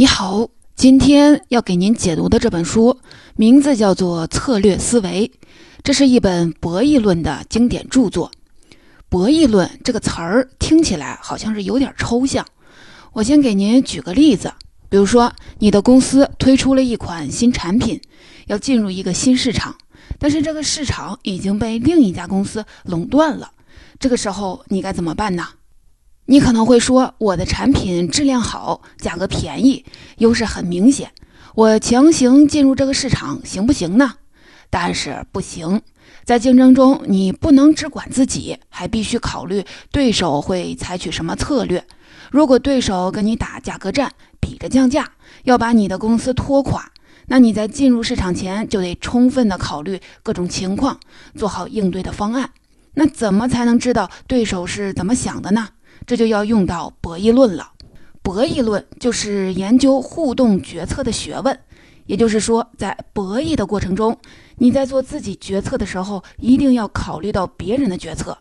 你好，今天要给您解读的这本书名字叫做《策略思维》，这是一本博弈论的经典著作。博弈论这个词儿听起来好像是有点抽象，我先给您举个例子，比如说你的公司推出了一款新产品，要进入一个新市场，但是这个市场已经被另一家公司垄断了，这个时候你该怎么办呢？你可能会说，我的产品质量好，价格便宜，优势很明显，我强行进入这个市场行不行呢？答案是不行。在竞争中，你不能只管自己，还必须考虑对手会采取什么策略。如果对手跟你打价格战，比着降价，要把你的公司拖垮，那你在进入市场前就得充分的考虑各种情况，做好应对的方案。那怎么才能知道对手是怎么想的呢？这就要用到博弈论了。博弈论就是研究互动决策的学问。也就是说，在博弈的过程中，你在做自己决策的时候，一定要考虑到别人的决策。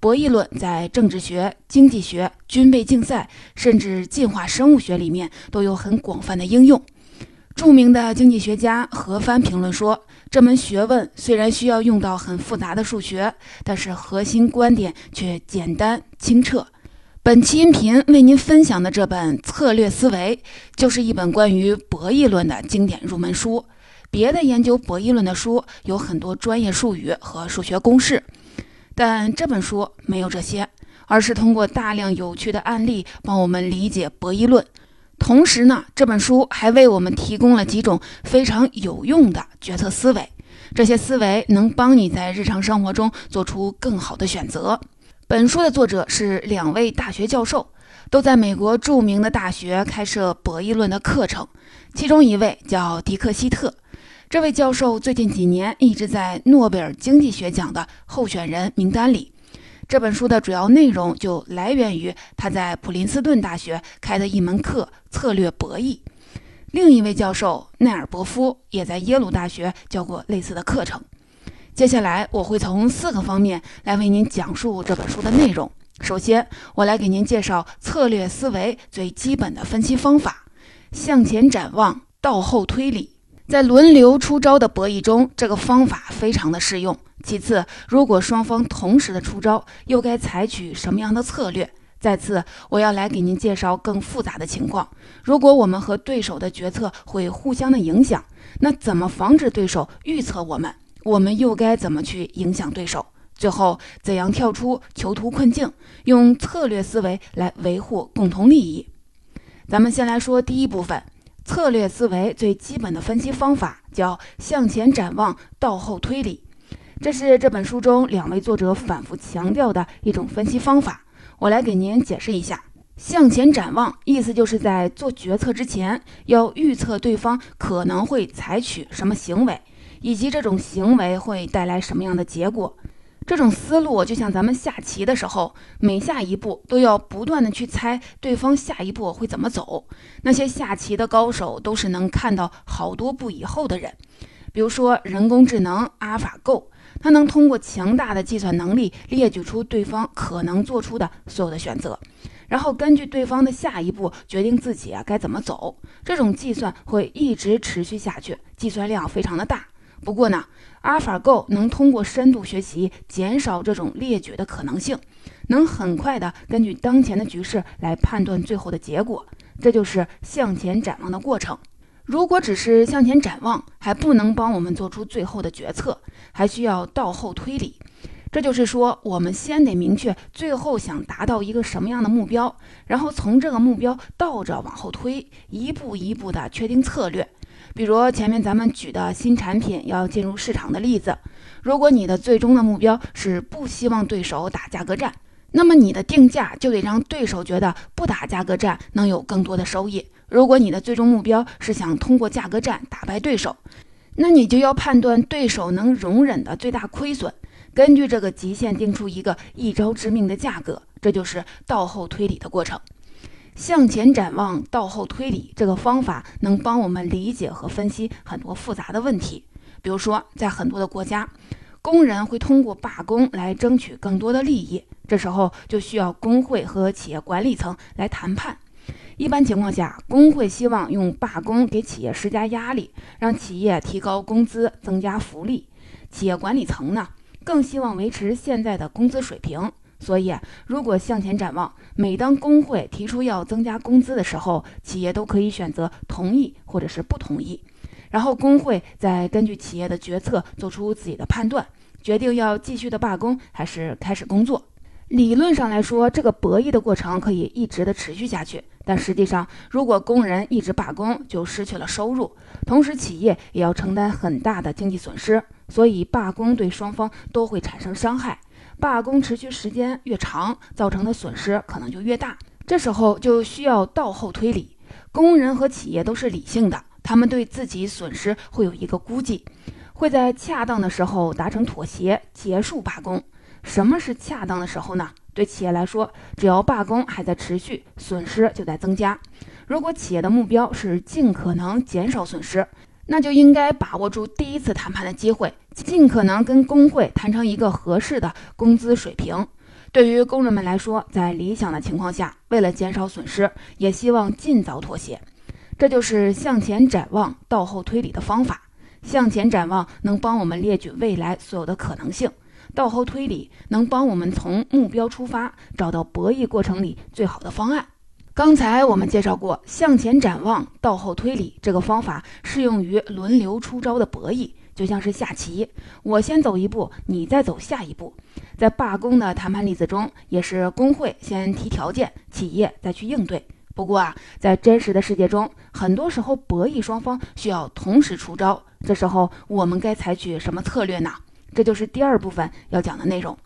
博弈论在政治学、经济学、军备竞赛，甚至进化生物学里面都有很广泛的应用。著名的经济学家何帆评论说：“这门学问虽然需要用到很复杂的数学，但是核心观点却简单清澈。”本期音频为您分享的这本《策略思维》，就是一本关于博弈论的经典入门书。别的研究博弈论的书有很多专业术语和数学公式，但这本书没有这些，而是通过大量有趣的案例帮我们理解博弈论。同时呢，这本书还为我们提供了几种非常有用的决策思维，这些思维能帮你在日常生活中做出更好的选择。本书的作者是两位大学教授，都在美国著名的大学开设博弈论的课程。其中一位叫迪克希特，这位教授最近几年一直在诺贝尔经济学奖的候选人名单里。这本书的主要内容就来源于他在普林斯顿大学开的一门课——策略博弈。另一位教授奈尔伯夫也在耶鲁大学教过类似的课程。接下来我会从四个方面来为您讲述这本书的内容。首先，我来给您介绍策略思维最基本的分析方法——向前展望，倒后推理。在轮流出招的博弈中，这个方法非常的适用。其次，如果双方同时的出招，又该采取什么样的策略？再次，我要来给您介绍更复杂的情况。如果我们和对手的决策会互相的影响，那怎么防止对手预测我们？我们又该怎么去影响对手？最后怎样跳出囚徒困境，用策略思维来维护共同利益？咱们先来说第一部分，策略思维最基本的分析方法叫向前展望，倒后推理。这是这本书中两位作者反复强调的一种分析方法。我来给您解释一下：向前展望，意思就是在做决策之前，要预测对方可能会采取什么行为。以及这种行为会带来什么样的结果？这种思路就像咱们下棋的时候，每下一步都要不断的去猜对方下一步会怎么走。那些下棋的高手都是能看到好多步以后的人。比如说人工智能阿尔法 Go，它能通过强大的计算能力列举出对方可能做出的所有的选择，然后根据对方的下一步决定自己啊该怎么走。这种计算会一直持续下去，计算量非常的大。不过呢，AlphaGo 能通过深度学习减少这种列举的可能性，能很快的根据当前的局势来判断最后的结果。这就是向前展望的过程。如果只是向前展望，还不能帮我们做出最后的决策，还需要倒后推理。这就是说，我们先得明确最后想达到一个什么样的目标，然后从这个目标倒着往后推，一步一步的确定策略。比如前面咱们举的新产品要进入市场的例子，如果你的最终的目标是不希望对手打价格战，那么你的定价就得让对手觉得不打价格战能有更多的收益。如果你的最终目标是想通过价格战打败对手，那你就要判断对手能容忍的最大亏损，根据这个极限定出一个一招致命的价格。这就是倒后推理的过程。向前展望，倒后推理，这个方法能帮我们理解和分析很多复杂的问题。比如说，在很多的国家，工人会通过罢工来争取更多的利益，这时候就需要工会和企业管理层来谈判。一般情况下，工会希望用罢工给企业施加压力，让企业提高工资、增加福利。企业管理层呢，更希望维持现在的工资水平。所以，如果向前展望，每当工会提出要增加工资的时候，企业都可以选择同意或者是不同意，然后工会再根据企业的决策做出自己的判断，决定要继续的罢工还是开始工作。理论上来说，这个博弈的过程可以一直的持续下去。但实际上，如果工人一直罢工，就失去了收入，同时企业也要承担很大的经济损失。所以，罢工对双方都会产生伤害。罢工持续时间越长，造成的损失可能就越大。这时候就需要倒后推理。工人和企业都是理性的，他们对自己损失会有一个估计，会在恰当的时候达成妥协，结束罢工。什么是恰当的时候呢？对企业来说，只要罢工还在持续，损失就在增加。如果企业的目标是尽可能减少损失，那就应该把握住第一次谈判的机会，尽可能跟工会谈成一个合适的工资水平。对于工人们来说，在理想的情况下，为了减少损失，也希望尽早妥协。这就是向前展望、倒后推理的方法。向前展望能帮我们列举未来所有的可能性，倒后推理能帮我们从目标出发，找到博弈过程里最好的方案。刚才我们介绍过，向前展望、倒后推理这个方法适用于轮流出招的博弈，就像是下棋，我先走一步，你再走下一步。在罢工的谈判例子中，也是工会先提条件，企业再去应对。不过啊，在真实的世界中，很多时候博弈双方需要同时出招，这时候我们该采取什么策略呢？这就是第二部分要讲的内容。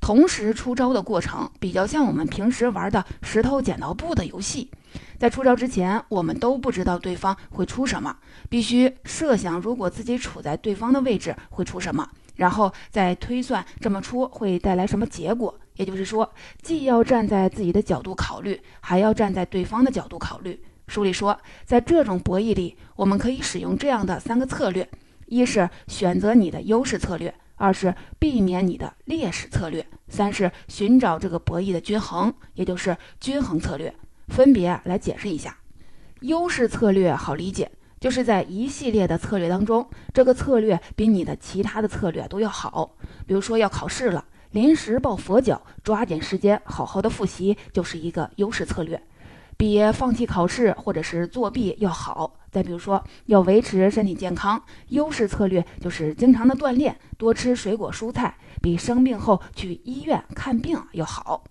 同时出招的过程比较像我们平时玩的石头剪刀布的游戏，在出招之前，我们都不知道对方会出什么，必须设想如果自己处在对方的位置会出什么，然后再推算这么出会带来什么结果。也就是说，既要站在自己的角度考虑，还要站在对方的角度考虑。书里说，在这种博弈里，我们可以使用这样的三个策略：一是选择你的优势策略。二是避免你的劣势策略，三是寻找这个博弈的均衡，也就是均衡策略。分别来解释一下。优势策略好理解，就是在一系列的策略当中，这个策略比你的其他的策略都要好。比如说要考试了，临时抱佛脚，抓紧时间好好的复习，就是一个优势策略。比放弃考试或者是作弊要好。再比如说，要维持身体健康，优势策略就是经常的锻炼，多吃水果蔬菜，比生病后去医院看病要好。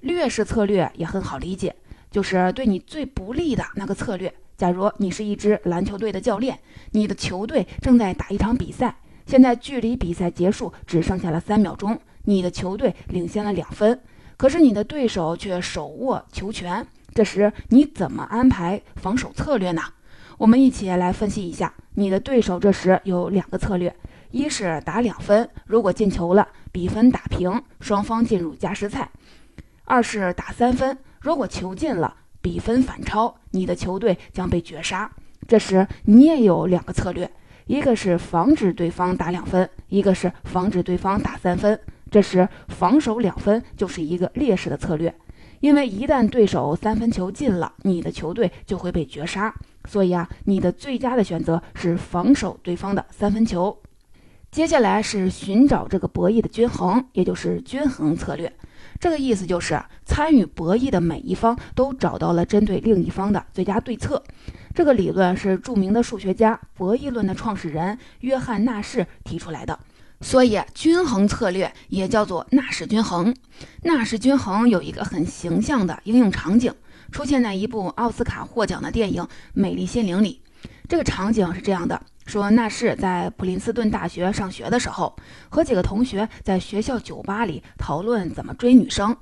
劣势策略也很好理解，就是对你最不利的那个策略。假如你是一支篮球队的教练，你的球队正在打一场比赛，现在距离比赛结束只剩下了三秒钟，你的球队领先了两分，可是你的对手却手握球权。这时你怎么安排防守策略呢？我们一起来分析一下。你的对手这时有两个策略：一是打两分，如果进球了，比分打平，双方进入加时赛；二是打三分，如果球进了，比分反超，你的球队将被绝杀。这时你也有两个策略：一个是防止对方打两分，一个是防止对方打三分。这时防守两分就是一个劣势的策略。因为一旦对手三分球进了，你的球队就会被绝杀。所以啊，你的最佳的选择是防守对方的三分球。接下来是寻找这个博弈的均衡，也就是均衡策略。这个意思就是参与博弈的每一方都找到了针对另一方的最佳对策。这个理论是著名的数学家博弈论的创始人约翰纳什提出来的。所以，均衡策略也叫做纳什均衡。纳什均衡有一个很形象的应用场景，出现在一部奥斯卡获奖的电影《美丽心灵》里。这个场景是这样的：说纳什在普林斯顿大学上学的时候，和几个同学在学校酒吧里讨论怎么追女生。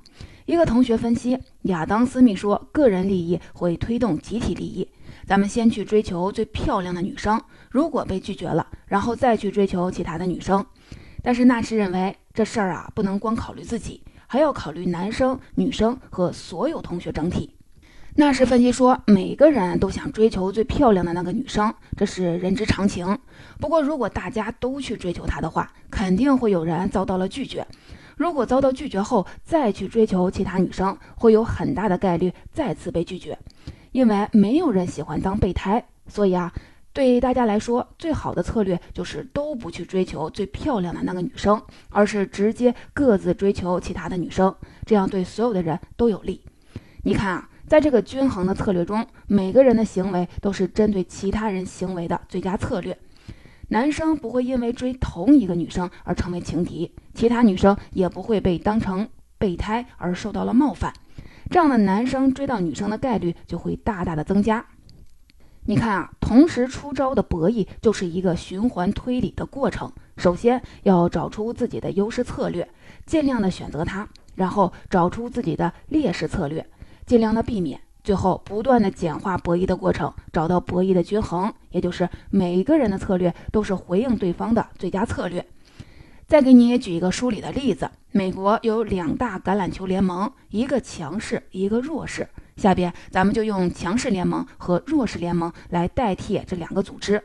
一个同学分析，亚当·斯密说，个人利益会推动集体利益。咱们先去追求最漂亮的女生，如果被拒绝了，然后再去追求其他的女生。但是纳什认为这事儿啊，不能光考虑自己，还要考虑男生、女生和所有同学整体。纳什分析说，每个人都想追求最漂亮的那个女生，这是人之常情。不过，如果大家都去追求她的话，肯定会有人遭到了拒绝。如果遭到拒绝后再去追求其他女生，会有很大的概率再次被拒绝，因为没有人喜欢当备胎。所以啊，对大家来说，最好的策略就是都不去追求最漂亮的那个女生，而是直接各自追求其他的女生，这样对所有的人都有利。你看啊，在这个均衡的策略中，每个人的行为都是针对其他人行为的最佳策略。男生不会因为追同一个女生而成为情敌，其他女生也不会被当成备胎而受到了冒犯。这样的男生追到女生的概率就会大大的增加。你看啊，同时出招的博弈就是一个循环推理的过程。首先要找出自己的优势策略，尽量的选择它，然后找出自己的劣势策略，尽量的避免。最后，不断的简化博弈的过程，找到博弈的均衡，也就是每一个人的策略都是回应对方的最佳策略。再给你举一个书里的例子：美国有两大橄榄球联盟，一个强势，一个弱势。下边咱们就用强势联盟和弱势联盟来代替这两个组织。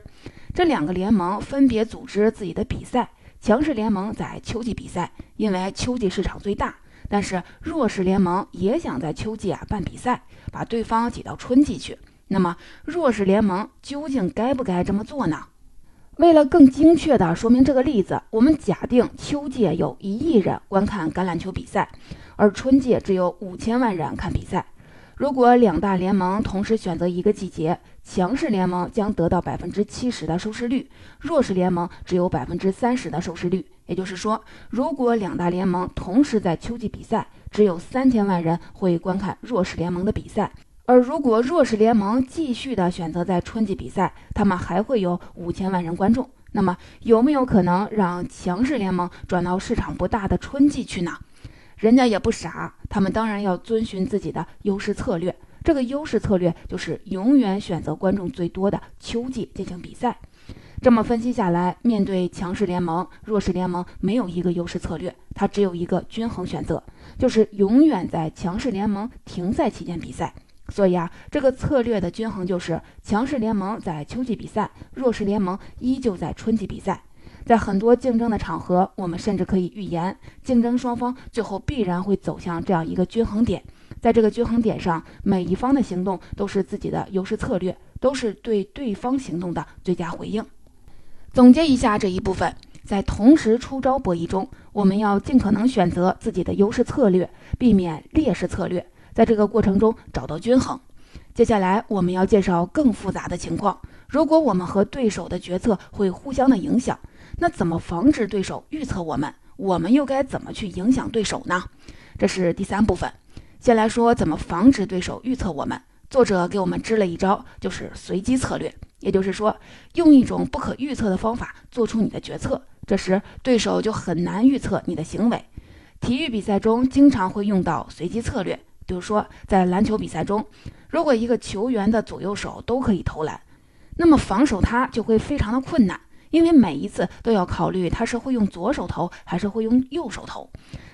这两个联盟分别组织自己的比赛。强势联盟在秋季比赛，因为秋季市场最大。但是弱势联盟也想在秋季啊办比赛，把对方挤到春季去。那么弱势联盟究竟该不该这么做呢？为了更精确地说明这个例子，我们假定秋季有一亿人观看橄榄球比赛，而春季只有五千万人看比赛。如果两大联盟同时选择一个季节，强势联盟将得到百分之七十的收视率，弱势联盟只有百分之三十的收视率。也就是说，如果两大联盟同时在秋季比赛，只有三千万人会观看弱势联盟的比赛；而如果弱势联盟继续的选择在春季比赛，他们还会有五千万人观众。那么，有没有可能让强势联盟转到市场不大的春季去呢？人家也不傻，他们当然要遵循自己的优势策略。这个优势策略就是永远选择观众最多的秋季进行比赛。这么分析下来，面对强势联盟、弱势联盟，没有一个优势策略，它只有一个均衡选择，就是永远在强势联盟停赛期间比赛。所以啊，这个策略的均衡就是强势联盟在秋季比赛，弱势联盟依旧在春季比赛。在很多竞争的场合，我们甚至可以预言，竞争双方最后必然会走向这样一个均衡点。在这个均衡点上，每一方的行动都是自己的优势策略，都是对对方行动的最佳回应。总结一下这一部分，在同时出招博弈中，我们要尽可能选择自己的优势策略，避免劣势策略，在这个过程中找到均衡。接下来我们要介绍更复杂的情况，如果我们和对手的决策会互相的影响。那怎么防止对手预测我们？我们又该怎么去影响对手呢？这是第三部分。先来说怎么防止对手预测我们。作者给我们支了一招，就是随机策略。也就是说，用一种不可预测的方法做出你的决策，这时对手就很难预测你的行为。体育比赛中经常会用到随机策略，比如说在篮球比赛中，如果一个球员的左右手都可以投篮，那么防守他就会非常的困难。因为每一次都要考虑他是会用左手投还是会用右手投。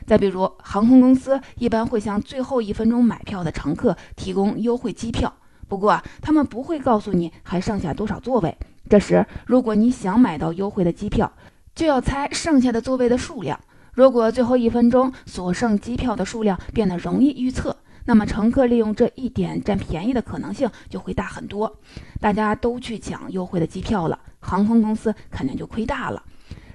再比如，航空公司一般会向最后一分钟买票的乘客提供优惠机票，不过，他们不会告诉你还剩下多少座位。这时，如果你想买到优惠的机票，就要猜剩下的座位的数量。如果最后一分钟所剩机票的数量变得容易预测，那么乘客利用这一点占便宜的可能性就会大很多。大家都去抢优惠的机票了。航空公司肯定就亏大了。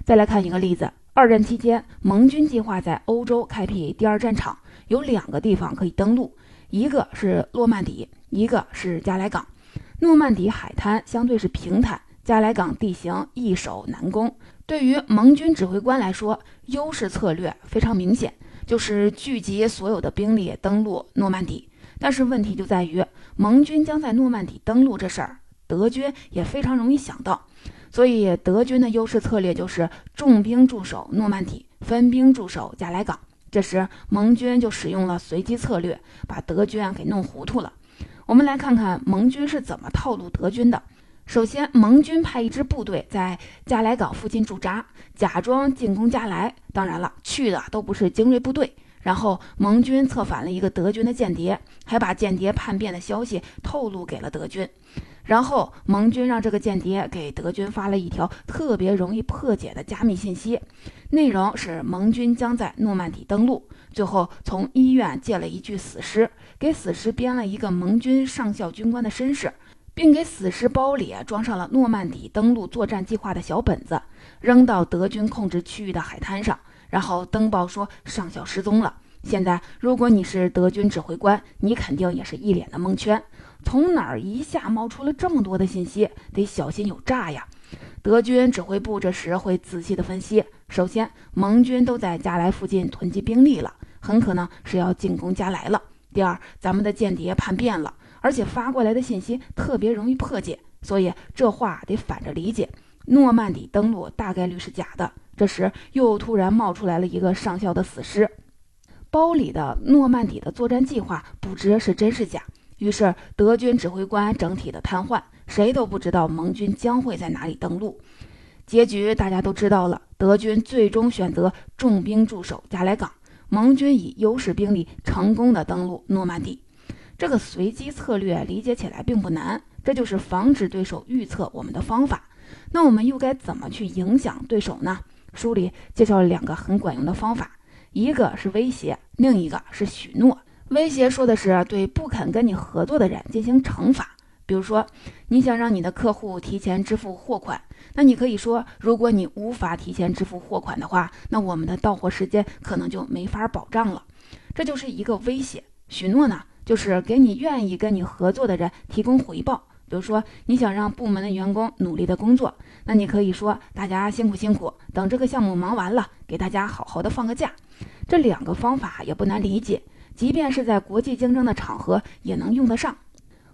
再来看一个例子：二战期间，盟军计划在欧洲开辟第二战场，有两个地方可以登陆，一个是诺曼底，一个是加莱港。诺曼底海滩相对是平坦，加莱港地形易守难攻。对于盟军指挥官来说，优势策略非常明显，就是聚集所有的兵力登陆诺曼底。但是问题就在于，盟军将在诺曼底登陆这事儿，德军也非常容易想到。所以，德军的优势策略就是重兵驻守诺曼底，分兵驻守加莱港。这时，盟军就使用了随机策略，把德军啊给弄糊涂了。我们来看看盟军是怎么套路德军的。首先，盟军派一支部队在加莱港附近驻扎，假装进攻加莱。当然了，去的都不是精锐部队。然后，盟军策反了一个德军的间谍，还把间谍叛变的消息透露给了德军。然后盟军让这个间谍给德军发了一条特别容易破解的加密信息，内容是盟军将在诺曼底登陆。最后从医院借了一具死尸，给死尸编了一个盟军上校军官的身世，并给死尸包里装上了诺曼底登陆作战计划的小本子，扔到德军控制区域的海滩上，然后登报说上校失踪了。现在如果你是德军指挥官，你肯定也是一脸的蒙圈。从哪儿一下冒出了这么多的信息？得小心有诈呀！德军指挥部这时会仔细的分析。首先，盟军都在加莱附近囤积兵力了，很可能是要进攻加莱了。第二，咱们的间谍叛变了，而且发过来的信息特别容易破解，所以这话得反着理解。诺曼底登陆大概率是假的。这时又突然冒出来了一个上校的死尸，包里的诺曼底的作战计划不知是真是假。于是，德军指挥官整体的瘫痪，谁都不知道盟军将会在哪里登陆。结局大家都知道了，德军最终选择重兵驻守加莱港，盟军以优势兵力成功的登陆诺曼底。这个随机策略理解起来并不难，这就是防止对手预测我们的方法。那我们又该怎么去影响对手呢？书里介绍了两个很管用的方法，一个是威胁，另一个是许诺。威胁说的是对不肯跟你合作的人进行惩罚，比如说你想让你的客户提前支付货款，那你可以说，如果你无法提前支付货款的话，那我们的到货时间可能就没法保障了。这就是一个威胁。许诺呢，就是给你愿意跟你合作的人提供回报，比如说你想让部门的员工努力的工作，那你可以说大家辛苦辛苦，等这个项目忙完了，给大家好好的放个假。这两个方法也不难理解。即便是在国际竞争的场合，也能用得上。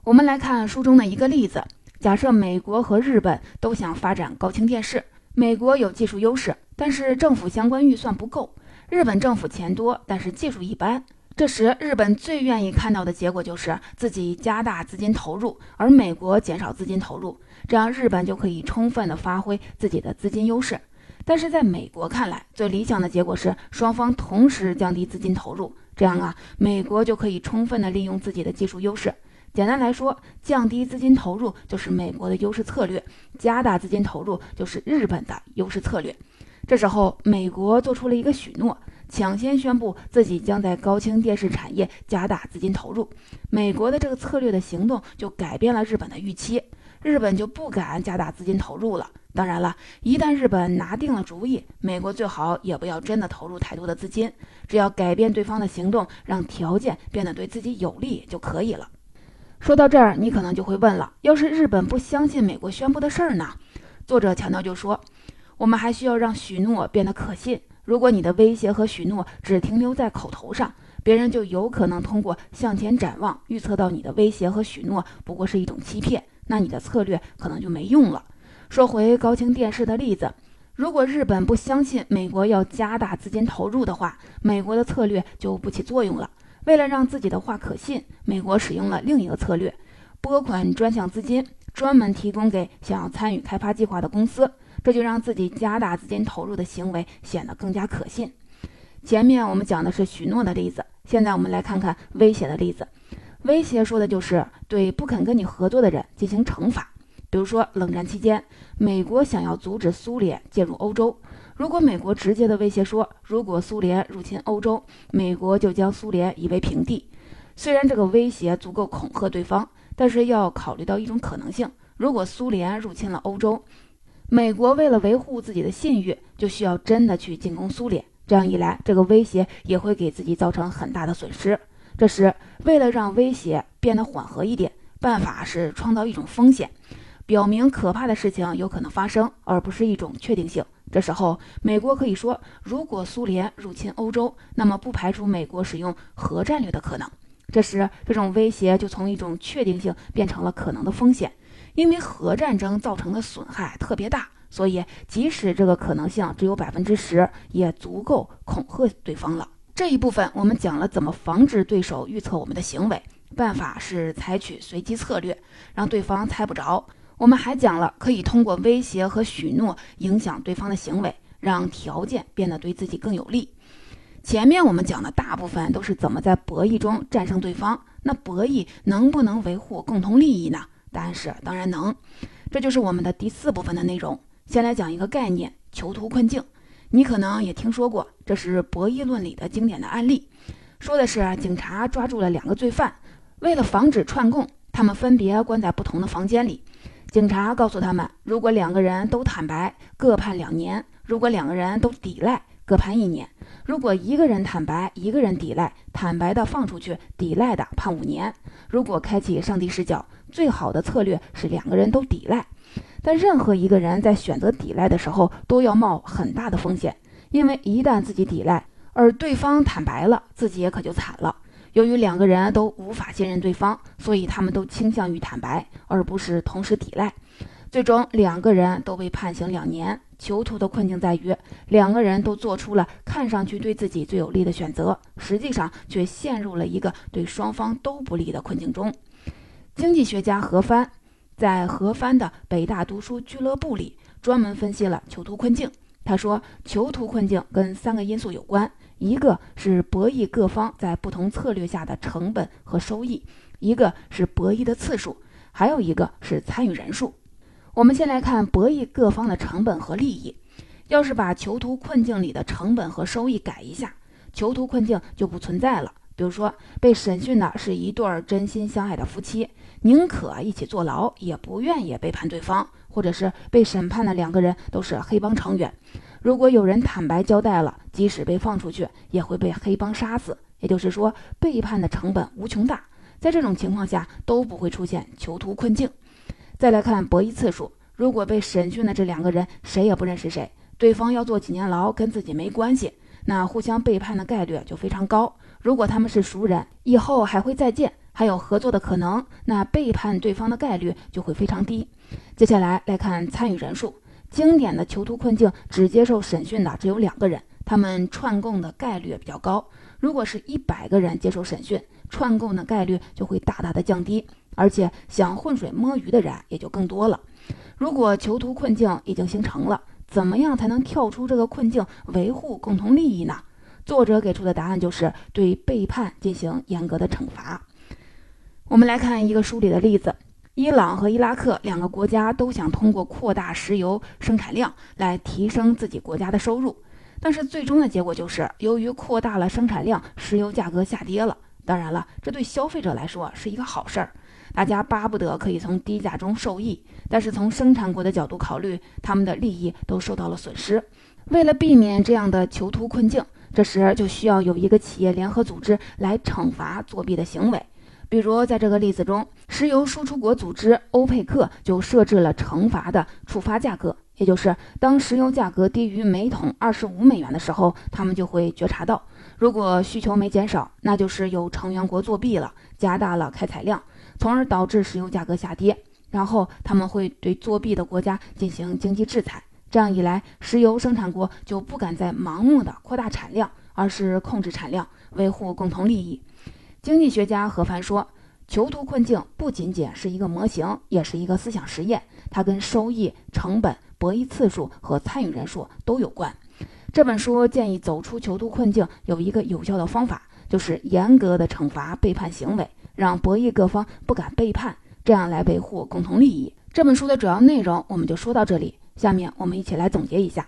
我们来看书中的一个例子：假设美国和日本都想发展高清电视，美国有技术优势，但是政府相关预算不够；日本政府钱多，但是技术一般。这时，日本最愿意看到的结果就是自己加大资金投入，而美国减少资金投入，这样日本就可以充分的发挥自己的资金优势。但是在美国看来，最理想的结果是双方同时降低资金投入。这样啊，美国就可以充分的利用自己的技术优势。简单来说，降低资金投入就是美国的优势策略，加大资金投入就是日本的优势策略。这时候，美国做出了一个许诺，抢先宣布自己将在高清电视产业加大资金投入。美国的这个策略的行动就改变了日本的预期，日本就不敢加大资金投入了。当然了，一旦日本拿定了主意，美国最好也不要真的投入太多的资金，只要改变对方的行动，让条件变得对自己有利就可以了。说到这儿，你可能就会问了：要是日本不相信美国宣布的事儿呢？作者强调就说，我们还需要让许诺变得可信。如果你的威胁和许诺只停留在口头上，别人就有可能通过向前展望预测到你的威胁和许诺不过是一种欺骗，那你的策略可能就没用了。说回高清电视的例子，如果日本不相信美国要加大资金投入的话，美国的策略就不起作用了。为了让自己的话可信，美国使用了另一个策略，拨款专项资金，专门提供给想要参与开发计划的公司，这就让自己加大资金投入的行为显得更加可信。前面我们讲的是许诺的例子，现在我们来看看威胁的例子。威胁说的就是对不肯跟你合作的人进行惩罚。比如说，冷战期间，美国想要阻止苏联介入欧洲。如果美国直接的威胁说，如果苏联入侵欧洲，美国就将苏联夷为平地。虽然这个威胁足够恐吓对方，但是要考虑到一种可能性：如果苏联入侵了欧洲，美国为了维护自己的信誉，就需要真的去进攻苏联。这样一来，这个威胁也会给自己造成很大的损失。这时，为了让威胁变得缓和一点，办法是创造一种风险。表明可怕的事情有可能发生，而不是一种确定性。这时候，美国可以说，如果苏联入侵欧洲，那么不排除美国使用核战略的可能。这时，这种威胁就从一种确定性变成了可能的风险，因为核战争造成的损害特别大，所以即使这个可能性只有百分之十，也足够恐吓对方了。这一部分我们讲了怎么防止对手预测我们的行为，办法是采取随机策略，让对方猜不着。我们还讲了，可以通过威胁和许诺影响对方的行为，让条件变得对自己更有利。前面我们讲的大部分都是怎么在博弈中战胜对方，那博弈能不能维护共同利益呢？答案是当然能。这就是我们的第四部分的内容。先来讲一个概念：囚徒困境。你可能也听说过，这是博弈论里的经典的案例。说的是警察抓住了两个罪犯，为了防止串供，他们分别关在不同的房间里。警察告诉他们，如果两个人都坦白，各判两年；如果两个人都抵赖，各判一年。如果一个人坦白，一个人抵赖，坦白的放出去，抵赖的判五年。如果开启上帝视角，最好的策略是两个人都抵赖。但任何一个人在选择抵赖的时候，都要冒很大的风险，因为一旦自己抵赖，而对方坦白了，自己也可就惨了。由于两个人都无法信任对方，所以他们都倾向于坦白，而不是同时抵赖。最终，两个人都被判刑两年。囚徒的困境在于，两个人都做出了看上去对自己最有利的选择，实际上却陷入了一个对双方都不利的困境中。经济学家何帆。在何帆的北大读书俱乐部里，专门分析了囚徒困境。他说，囚徒困境跟三个因素有关：一个是博弈各方在不同策略下的成本和收益；一个是博弈的次数；还有一个是参与人数。我们先来看博弈各方的成本和利益。要是把囚徒困境里的成本和收益改一下，囚徒困境就不存在了。比如说，被审讯的是一对真心相爱的夫妻。宁可一起坐牢，也不愿意背叛对方；或者是被审判的两个人都是黑帮成员，如果有人坦白交代了，即使被放出去，也会被黑帮杀死。也就是说，背叛的成本无穷大，在这种情况下都不会出现囚徒困境。再来看博弈次数，如果被审讯的这两个人谁也不认识谁，对方要坐几年牢跟自己没关系，那互相背叛的概率就非常高。如果他们是熟人，以后还会再见。还有合作的可能，那背叛对方的概率就会非常低。接下来来看参与人数，经典的囚徒困境只接受审讯的只有两个人，他们串供的概率比较高。如果是一百个人接受审讯，串供的概率就会大大的降低，而且想浑水摸鱼的人也就更多了。如果囚徒困境已经形成了，怎么样才能跳出这个困境，维护共同利益呢？作者给出的答案就是对背叛进行严格的惩罚。我们来看一个书里的例子：伊朗和伊拉克两个国家都想通过扩大石油生产量来提升自己国家的收入，但是最终的结果就是，由于扩大了生产量，石油价格下跌了。当然了，这对消费者来说是一个好事儿，大家巴不得可以从低价中受益。但是从生产国的角度考虑，他们的利益都受到了损失。为了避免这样的囚徒困境，这时就需要有一个企业联合组织来惩罚作弊的行为。比如，在这个例子中，石油输出国组织欧佩克就设置了惩罚的触发价格，也就是当石油价格低于每桶二十五美元的时候，他们就会觉察到，如果需求没减少，那就是有成员国作弊了，加大了开采量，从而导致石油价格下跌。然后他们会对作弊的国家进行经济制裁。这样一来，石油生产国就不敢再盲目的扩大产量，而是控制产量，维护共同利益。经济学家何凡说：“囚徒困境不仅仅是一个模型，也是一个思想实验。它跟收益、成本、博弈次数和参与人数都有关。”这本书建议走出囚徒困境有一个有效的方法，就是严格的惩罚背叛行为，让博弈各方不敢背叛，这样来维护共同利益。这本书的主要内容我们就说到这里，下面我们一起来总结一下。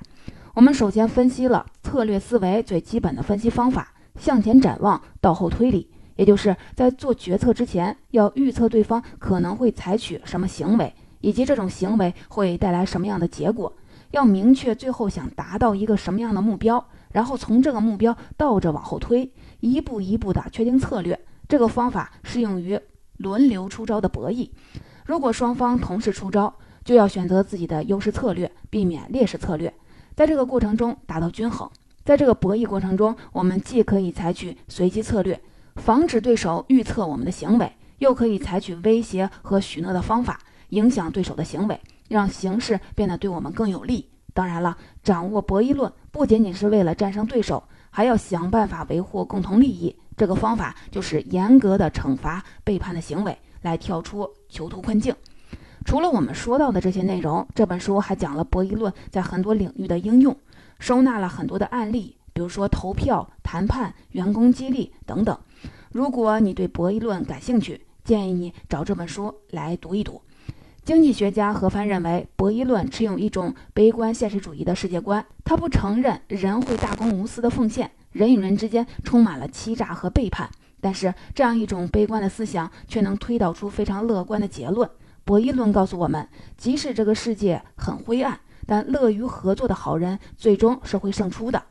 我们首先分析了策略思维最基本的分析方法：向前展望，到后推理。也就是在做决策之前，要预测对方可能会采取什么行为，以及这种行为会带来什么样的结果，要明确最后想达到一个什么样的目标，然后从这个目标倒着往后推，一步一步的确定策略。这个方法适用于轮流出招的博弈。如果双方同时出招，就要选择自己的优势策略，避免劣势策略，在这个过程中达到均衡。在这个博弈过程中，我们既可以采取随机策略。防止对手预测我们的行为，又可以采取威胁和许诺的方法影响对手的行为，让形势变得对我们更有利。当然了，掌握博弈论不仅仅是为了战胜对手，还要想办法维护共同利益。这个方法就是严格的惩罚背叛的行为，来跳出囚徒困境。除了我们说到的这些内容，这本书还讲了博弈论在很多领域的应用，收纳了很多的案例，比如说投票、谈判、员工激励等等。如果你对博弈论感兴趣，建议你找这本书来读一读。经济学家何帆认为，博弈论持有一种悲观现实主义的世界观，他不承认人会大公无私的奉献，人与人之间充满了欺诈和背叛。但是，这样一种悲观的思想却能推导出非常乐观的结论。博弈论告诉我们，即使这个世界很灰暗，但乐于合作的好人最终是会胜出的。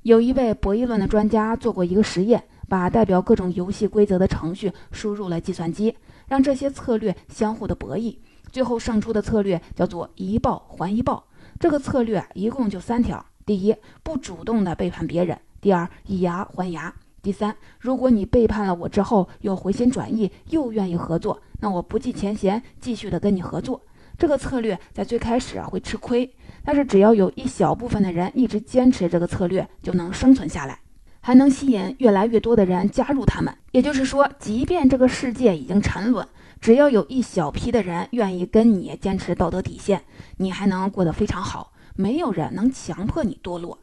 有一位博弈论的专家做过一个实验，把代表各种游戏规则的程序输入了计算机，让这些策略相互的博弈。最后胜出的策略叫做一报还一报。这个策略一共就三条：第一，不主动的背叛别人；第二，以牙还牙；第三，如果你背叛了我之后又回心转意，又愿意合作，那我不计前嫌，继续的跟你合作。这个策略在最开始啊会吃亏，但是只要有一小部分的人一直坚持这个策略，就能生存下来。还能吸引越来越多的人加入他们。也就是说，即便这个世界已经沉沦，只要有一小批的人愿意跟你坚持道德底线，你还能过得非常好。没有人能强迫你堕落。